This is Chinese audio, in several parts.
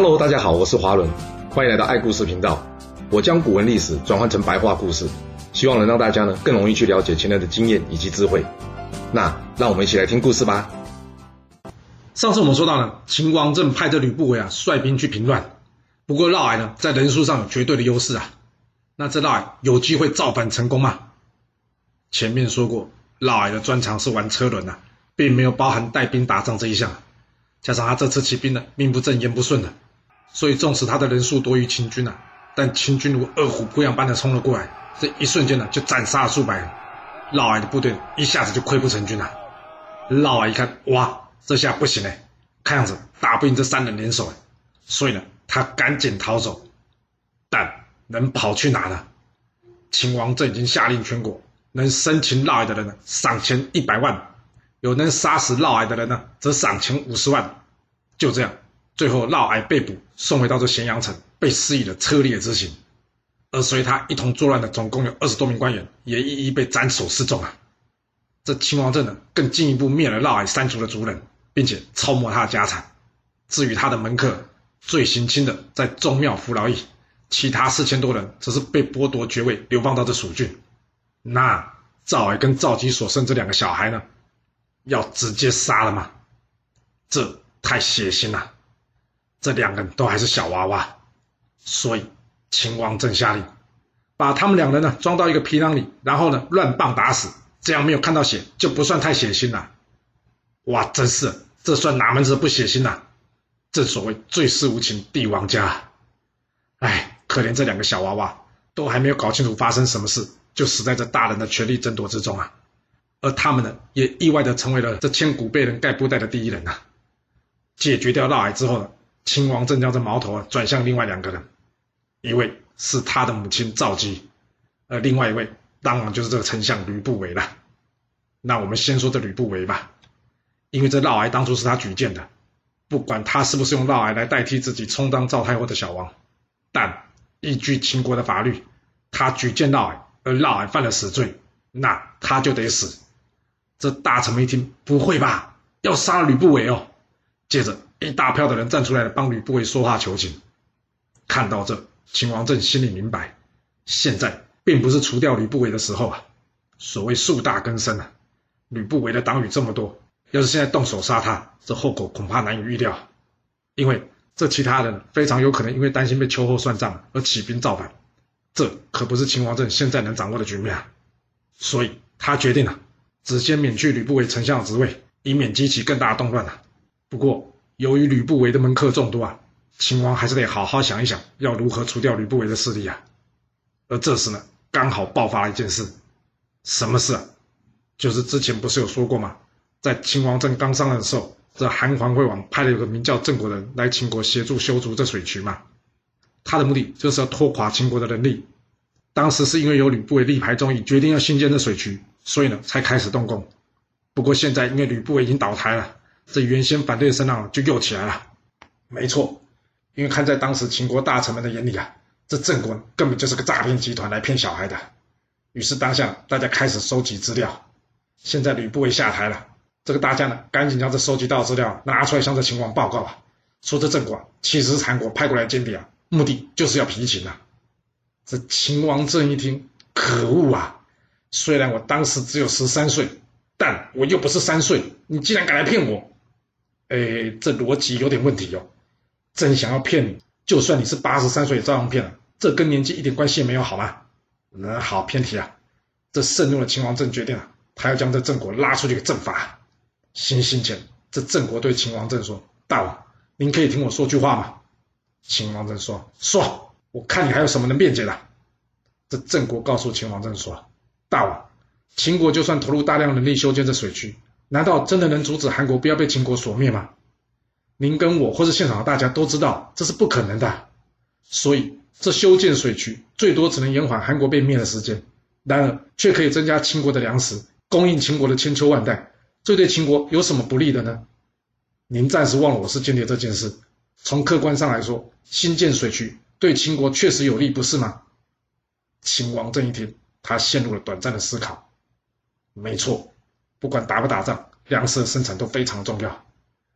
Hello，大家好，我是华伦，欢迎来到爱故事频道。我将古文历史转换成白话故事，希望能让大家呢更容易去了解前人的经验以及智慧。那让我们一起来听故事吧。上次我们说到呢秦王政派着吕不韦啊率兵去平乱，不过嫪毐呢在人数上有绝对的优势啊。那这嫪毐有机会造反成功吗？前面说过，嫪毐的专长是玩车轮啊，并没有包含带兵打仗这一项。加上他这次起兵呢，名不正言不顺的，所以纵使他的人数多于秦军啊，但秦军如饿虎扑羊般的冲了过来，这一瞬间呢，就斩杀了数百人，嫪毐的部队一下子就溃不成军了。嫪毐一看，哇，这下不行嘞，看样子打不赢这三人联手，所以呢，他赶紧逃走，但能跑去哪呢？秦王政已经下令全国，能生擒嫪毐的人呢，赏钱一百万。有能杀死嫪毐的人呢，则赏钱五十万。就这样，最后嫪毐被捕，送回到这咸阳城，被施以了车裂之刑。而随他一同作乱的，总共有二十多名官员，也一一被斩首示众啊。这秦王政呢，更进一步灭了嫪毐三族的族人，并且抄没他的家产。至于他的门客，最行轻的在宗庙服劳役，其他四千多人则是被剥夺爵位，流放到这蜀郡。那赵矮跟赵姬所生这两个小孩呢？要直接杀了吗？这太血腥了。这两个人都还是小娃娃，所以秦王正下令，把他们两人呢装到一个皮囊里，然后呢乱棒打死，这样没有看到血就不算太血腥了。哇，真是，这算哪门子不血腥呐？正所谓最是无情帝王家。哎，可怜这两个小娃娃，都还没有搞清楚发生什么事，就死在这大人的权力争夺之中啊。而他们呢，也意外的成为了这千古被人盖布袋的第一人呐、啊。解决掉嫪毐之后呢，秦王正将这矛头啊转向另外两个人，一位是他的母亲赵姬，而另外一位当然就是这个丞相吕不韦了。那我们先说这吕不韦吧，因为这嫪毐当初是他举荐的，不管他是不是用嫪毐来代替自己充当赵太后的小王，但依据秦国的法律，他举荐嫪毐，而嫪毐犯了死罪，那他就得死。这大臣们一听，不会吧，要杀吕不韦哦！接着，一大票的人站出来了，帮吕不韦说话求情。看到这，秦王政心里明白，现在并不是除掉吕不韦的时候啊。所谓树大根深啊，吕不韦的党羽这么多，要是现在动手杀他，这后果恐怕难以预料。因为这其他人非常有可能因为担心被秋后算账而起兵造反，这可不是秦王政现在能掌握的局面啊。所以他决定了。只先免去吕不韦丞相的职位，以免激起更大的动乱啊。不过，由于吕不韦的门客众多啊，秦王还是得好好想一想，要如何除掉吕不韦的势力啊。而这时呢，刚好爆发了一件事，什么事啊？就是之前不是有说过吗？在秦王政刚上任的时候，这韩桓惠王派了有个名叫郑国的人来秦国协助修筑这水渠嘛。他的目的就是要拖垮秦国的人力。当时是因为有吕不韦力排众议，决定要兴建这水渠。所以呢，才开始动工。不过现在因为吕不韦已经倒台了，这原先反对的声浪就又起来了。没错，因为看在当时秦国大臣们的眼里啊，这郑国根本就是个诈骗集团来骗小孩的。于是当下大家开始收集资料。现在吕不韦下台了，这个大家呢赶紧将这收集到的资料拿出来向这秦王报告啊，说这郑国其实是韩国派过来的间谍啊，目的就是要平秦啊。这秦王政一听，可恶啊！虽然我当时只有十三岁，但我又不是三岁，你竟然敢来骗我！哎，这逻辑有点问题哟、哦。真想要骗你，就算你是八十三岁也照样骗了，这跟年纪一点关系也没有，好吗？那好，偏题啊。这盛怒的秦王政决定了，他要将这郑国拉出去给正法。行刑前，这郑国对秦王政说：“大王，您可以听我说句话吗？”秦王政说：“说，我看你还有什么能辩解的。”这郑国告诉秦王政说。大王，秦国就算投入大量人力修建这水渠，难道真的能阻止韩国不要被秦国所灭吗？您跟我或是现场的大家都知道，这是不可能的。所以，这修建水渠最多只能延缓韩国被灭的时间，然而却可以增加秦国的粮食，供应秦国的千秋万代。这对秦国有什么不利的呢？您暂时忘了我是间谍这件事。从客观上来说，新建水渠对秦国确实有利，不是吗？秦王这一听。他陷入了短暂的思考。没错，不管打不打仗，粮食的生产都非常重要。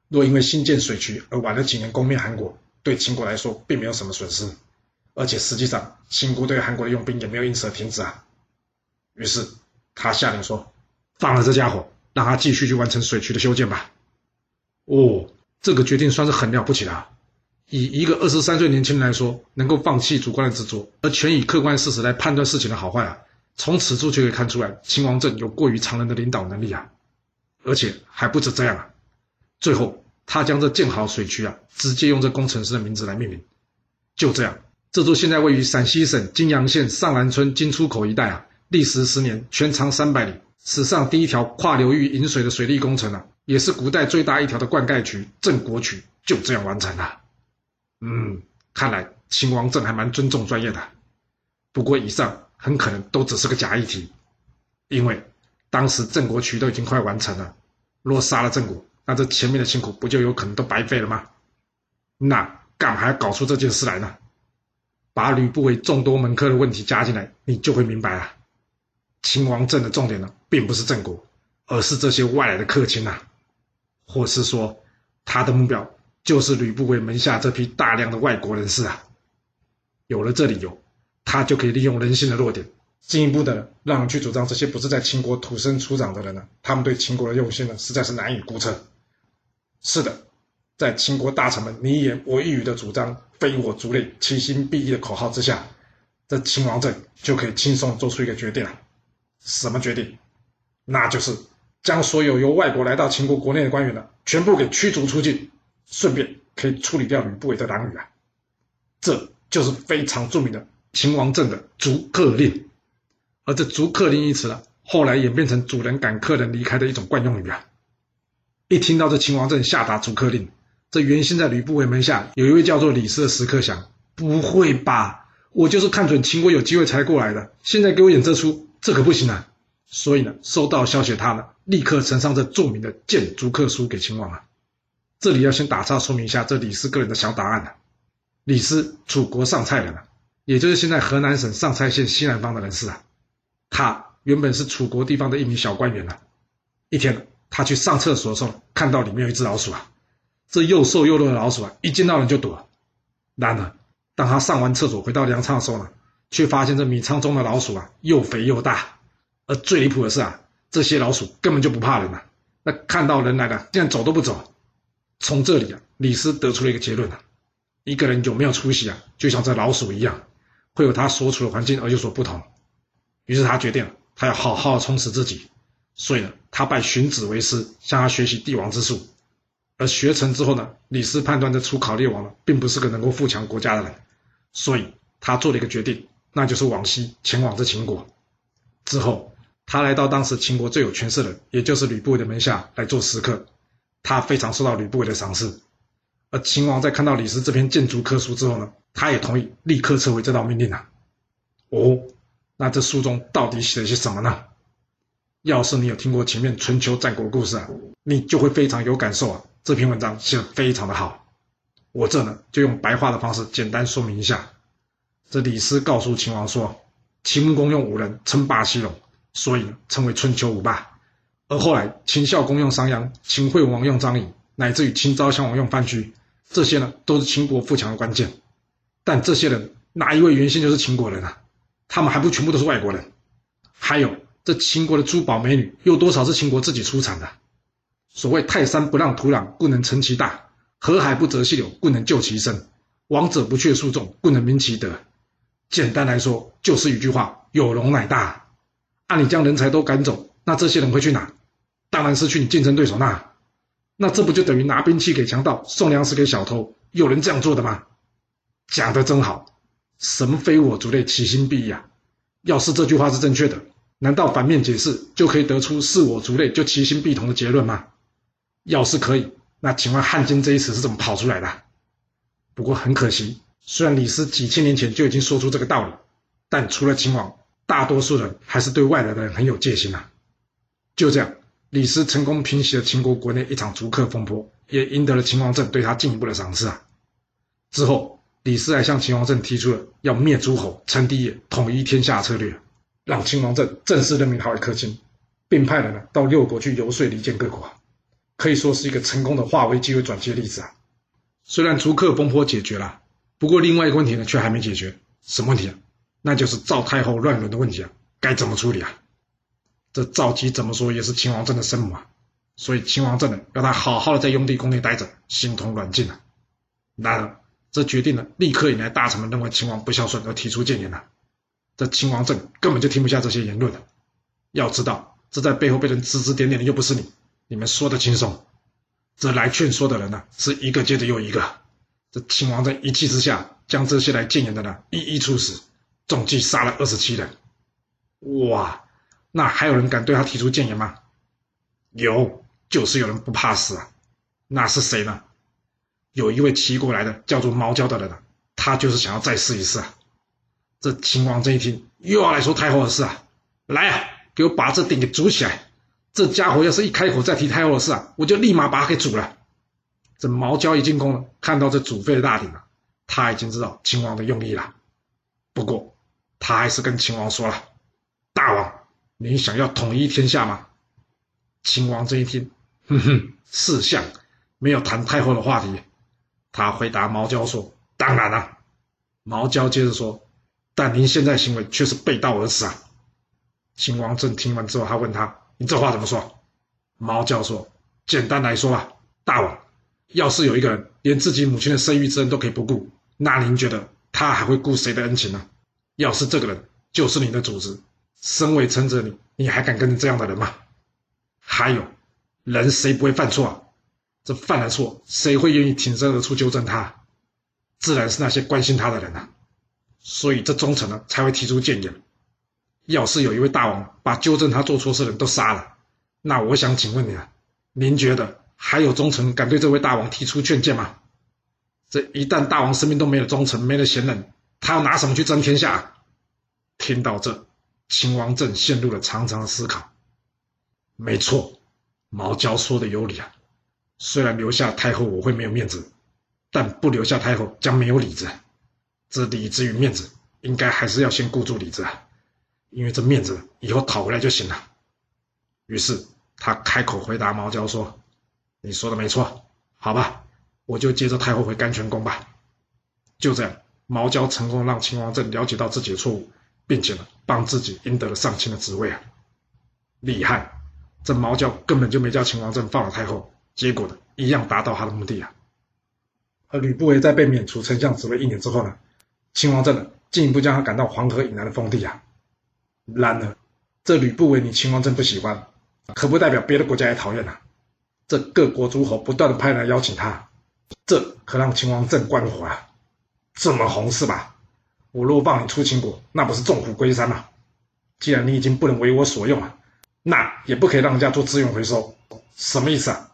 若因为新建水渠而晚了几年攻灭韩国，对秦国来说并没有什么损失，而且实际上秦国对韩国的用兵也没有因此而停止啊。于是他下令说：“放了这家伙，让他继续去完成水渠的修建吧。”哦，这个决定算是很了不起了。以一个二十三岁年轻人来说，能够放弃主观的执着，而全以客观事实来判断事情的好坏啊，从此处就可以看出来，秦王政有过于常人的领导能力啊。而且还不止这样啊，最后他将这建好水渠啊，直接用这工程师的名字来命名。就这样，这座现在位于陕西省泾阳县上兰村金出口一带啊，历时十年，全长三百里，史上第一条跨流域引水的水利工程啊，也是古代最大一条的灌溉渠郑国渠，就这样完成了。嗯，看来秦王政还蛮尊重专业的。不过以上很可能都只是个假议题，因为。当时郑国渠都已经快完成了，若杀了郑国，那这前面的辛苦不就有可能都白费了吗？那干嘛还要搞出这件事来呢？把吕不韦众多门客的问题加进来，你就会明白了。秦王政的重点呢，并不是郑国，而是这些外来的客卿呐，或是说他的目标就是吕不韦门下这批大量的外国人士啊。有了这理由，他就可以利用人性的弱点。进一步的让去主张这些不是在秦国土生土长的人呢，他们对秦国的用心呢，实在是难以估测。是的，在秦国大臣们你一言我一语的主张“非我族类，其心必异”的口号之下，这秦王政就可以轻松做出一个决定了。什么决定？那就是将所有由外国来到秦国国内的官员呢，全部给驱逐出境，顺便可以处理掉吕不韦的党羽啊。这就是非常著名的秦王政的逐客令。而这“逐客令”一词呢，后来演变成主人赶客人离开的一种惯用语啊。一听到这秦王政下达逐客令，这原先在吕不韦门下有一位叫做李斯的食客想：不会吧？我就是看准秦国有机会才过来的，现在给我演这出，这可不行啊！所以呢，收到消息他呢，立刻呈上这著名的谏逐客书给秦王啊。这里要先打岔说明一下，这李斯个人的小档案啊。李斯，楚国上蔡人啊，也就是现在河南省上蔡县西南方的人士啊。他原本是楚国地方的一名小官员呐、啊。一天，他去上厕所的时候，看到里面有一只老鼠啊。这又瘦又弱的老鼠啊，一见到人就躲。然而，当他上完厕所回到粮仓的时候呢，却发现这米仓中的老鼠啊，又肥又大。而最离谱的是啊，这些老鼠根本就不怕人呐、那看到人来了，竟然走都不走。从这里啊，李斯得出了一个结论啊：一个人有没有出息啊，就像这老鼠一样，会有他所处的环境而有所不同。于是他决定了，他要好好充实自己，所以呢，他拜荀子为师，向他学习帝王之术。而学成之后呢，李斯判断这楚考烈王呢，并不是个能够富强国家的人，所以他做了一个决定，那就是往西前往这秦国。之后，他来到当时秦国最有权势的人，也就是吕不韦的门下来做食客，他非常受到吕不韦的赏识。而秦王在看到李斯这篇谏逐客书之后呢，他也同意立刻撤回这道命令啊。哦。那这书中到底写了些什么呢？要是你有听过前面春秋战国故事啊，你就会非常有感受啊。这篇文章写得非常的好，我这呢就用白话的方式简单说明一下。这李斯告诉秦王说，秦穆公用五人称霸西戎，所以称为春秋五霸。而后来秦孝公用商鞅，秦惠文王用张仪，乃至于秦昭襄王用范雎，这些呢都是秦国富强的关键。但这些人哪一位原先就是秦国人啊？他们还不全部都是外国人，还有这秦国的珠宝美女，有多少是秦国自己出产的？所谓泰山不让土壤，故能成其大；河海不择细流，故能就其深。王者不却数众，故能明其德。简单来说，就是一句话：有容乃大。按、啊、你将人才都赶走，那这些人会去哪？当然是去你竞争对手那。那这不就等于拿兵器给强盗，送粮食给小偷？有人这样做的吗？讲得真好。神非我族类，其心必异啊！要是这句话是正确的，难道反面解释就可以得出是我族类就其心必同的结论吗？要是可以，那请问汉奸这一词是怎么跑出来的？不过很可惜，虽然李斯几千年前就已经说出这个道理，但除了秦王，大多数人还是对外来的人很有戒心啊。就这样，李斯成功平息了秦国国内一场逐客风波，也赢得了秦王政对他进一步的赏识啊。之后。李斯还向秦王政提出了要灭诸侯、称帝业、统一天下策略，让秦王政正式任命他为客卿，并派人呢到六国去游说离间各国，可以说是一个成功的化危机为转机的例子啊。虽然逐客风波解决了，不过另外一个问题呢，却还没解决。什么问题啊？那就是赵太后乱伦的问题啊，该怎么处理啊？这赵姬怎么说也是秦王政的生母啊，所以秦王政呢，要他好好的在雍地宫内待着，心同软禁啊。然而，这决定了立刻引来大臣们认为秦王不孝顺而提出谏言了。这秦王政根本就听不下这些言论了。要知道，这在背后被人指指点点的又不是你，你们说的轻松。这来劝说的人呢、是一个接着又一个。这秦王政一气之下，将这些来谏言的人一一处死，总计杀了二十七人。哇，那还有人敢对他提出谏言吗？有，就是有人不怕死啊。那是谁呢？有一位骑过来的叫做毛焦的人，他就是想要再试一试啊。这秦王政一听，又要来说太后的事啊，来啊，给我把这鼎给煮起来。这家伙要是一开口再提太后的事啊，我就立马把他给煮了。这毛焦一进宫了，看到这煮沸的大鼎了，他已经知道秦王的用意了。不过他还是跟秦王说了：“大王，你想要统一天下吗？”秦王这一听，哼哼，四相，没有谈太后的话题。他回答毛焦说：“当然了。”毛焦接着说：“但您现在行为却是背道而驰啊！”秦王政听完之后，他问他。你这话怎么说？毛焦说：“简单来说吧，大王，要是有一个人连自己母亲的生育之恩都可以不顾，那您觉得他还会顾谁的恩情呢？要是这个人就是你的主子，身为臣子你，你还敢跟这样的人吗？还有，人谁不会犯错啊？这犯了错，谁会愿意挺身而出纠正他？自然是那些关心他的人啊。所以这忠臣呢，才会提出谏言。”要是有一位大王把纠正他做错事的人都杀了，那我想请问你啊，您觉得还有忠臣敢对这位大王提出劝谏吗？这一旦大王身边都没了忠臣，没了贤人，他要拿什么去争天下？听到这，秦王政陷入了长长的思考。没错，毛焦说的有理啊。虽然留下太后我会没有面子，但不留下太后将没有里子。这里子与面子，应该还是要先顾住里子啊。因为这面子以后讨回来就行了。于是他开口回答毛娇说：“你说的没错，好吧，我就接着太后回甘泉宫吧。”就这样，毛娇成功让秦王政了解到自己的错误，并且呢，帮自己赢得了上卿的职位啊！厉害！这毛娇根本就没叫秦王政放了太后，结果呢，一样达到他的目的啊。而吕不韦在被免除丞相职位一年之后呢，秦王政呢，进一步将他赶到黄河以南的封地啊。然而，这吕不韦你秦王政不喜欢，可不代表别的国家也讨厌呐。这各国诸侯不断的派人来邀请他，这可让秦王政关火啊！这么红是吧？我若放你出秦国，那不是纵虎归山吗？既然你已经不能为我所用啊，那也不可以让人家做资源回收。什么意思啊？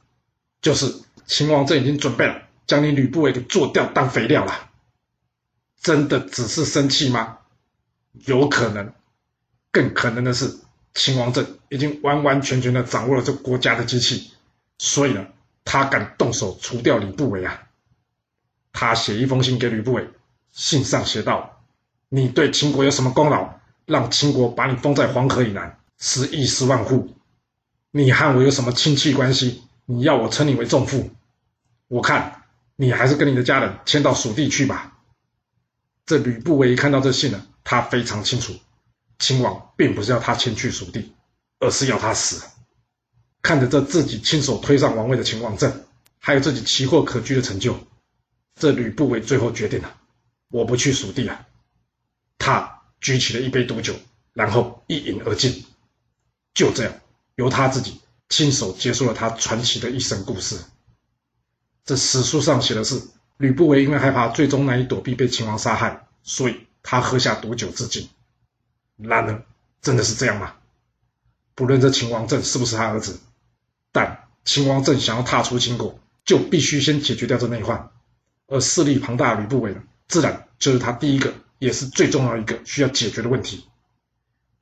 就是秦王政已经准备了，将你吕不韦给做掉当肥料了。真的只是生气吗？有可能。更可能的是，秦王政已经完完全全的掌握了这国家的机器，所以呢，他敢动手除掉吕不韦啊！他写一封信给吕不韦，信上写道：“你对秦国有什么功劳，让秦国把你封在黄河以南，十亿十万户？你和我有什么亲戚关系？你要我称你为重父？我看你还是跟你的家人迁到蜀地去吧。”这吕不韦一看到这信呢，他非常清楚。秦王并不是要他迁去蜀地，而是要他死。看着这自己亲手推上王位的秦王政，还有自己奇货可居的成就，这吕不韦最后决定了：我不去蜀地了。他举起了一杯毒酒，然后一饮而尽。就这样，由他自己亲手结束了他传奇的一生故事。这史书上写的是，吕不韦因为害怕最终难以躲避被秦王杀害，所以他喝下毒酒自尽。然而，真的是这样吗？不论这秦王政是不是他儿子，但秦王政想要踏出秦国，就必须先解决掉这内患。而势力庞大的吕不韦呢，自然就是他第一个也是最重要一个需要解决的问题。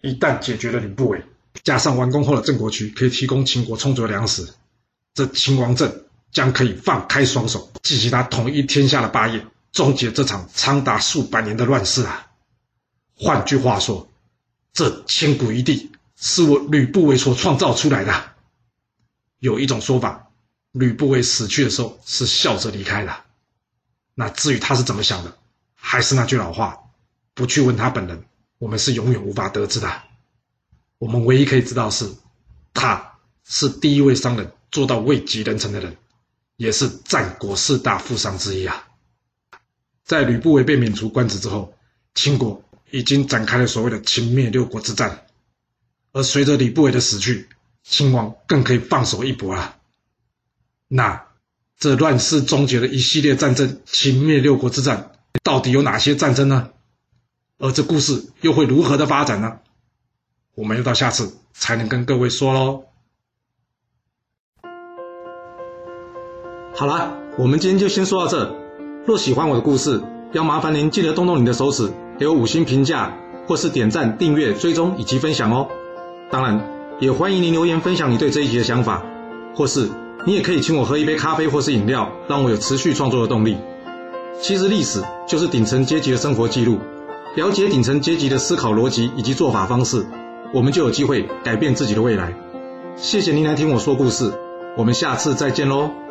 一旦解决了吕不韦，加上完工后的郑国渠可以提供秦国充足的粮食，这秦王政将可以放开双手，继续他统一天下的霸业，终结这场长达数百年的乱世啊！换句话说，这千古一帝是我吕不韦所创造出来的。有一种说法，吕不韦死去的时候是笑着离开的，那至于他是怎么想的，还是那句老话，不去问他本人，我们是永远无法得知的。我们唯一可以知道是，他是第一位商人做到位极人臣的人，也是战国四大富商之一啊。在吕不韦被免除官职之后，秦国已经展开了所谓的秦灭六国之战，而随着吕不韦的死去，秦王更可以放手一搏了。那这乱世终结的一系列战争——秦灭六国之战，到底有哪些战争呢？而这故事又会如何的发展呢？我们要到下次才能跟各位说喽。好了，我们今天就先说到这。若喜欢我的故事，要麻烦您记得动动你的手指，给我五星评价，或是点赞、订阅、追踪以及分享哦。当然，也欢迎您留言分享你对这一集的想法，或是你也可以请我喝一杯咖啡或是饮料，让我有持续创作的动力。其实历史就是顶层阶级的生活记录，了解顶层阶级的思考逻辑以及做法方式，我们就有机会改变自己的未来。谢谢您来听我说故事，我们下次再见喽。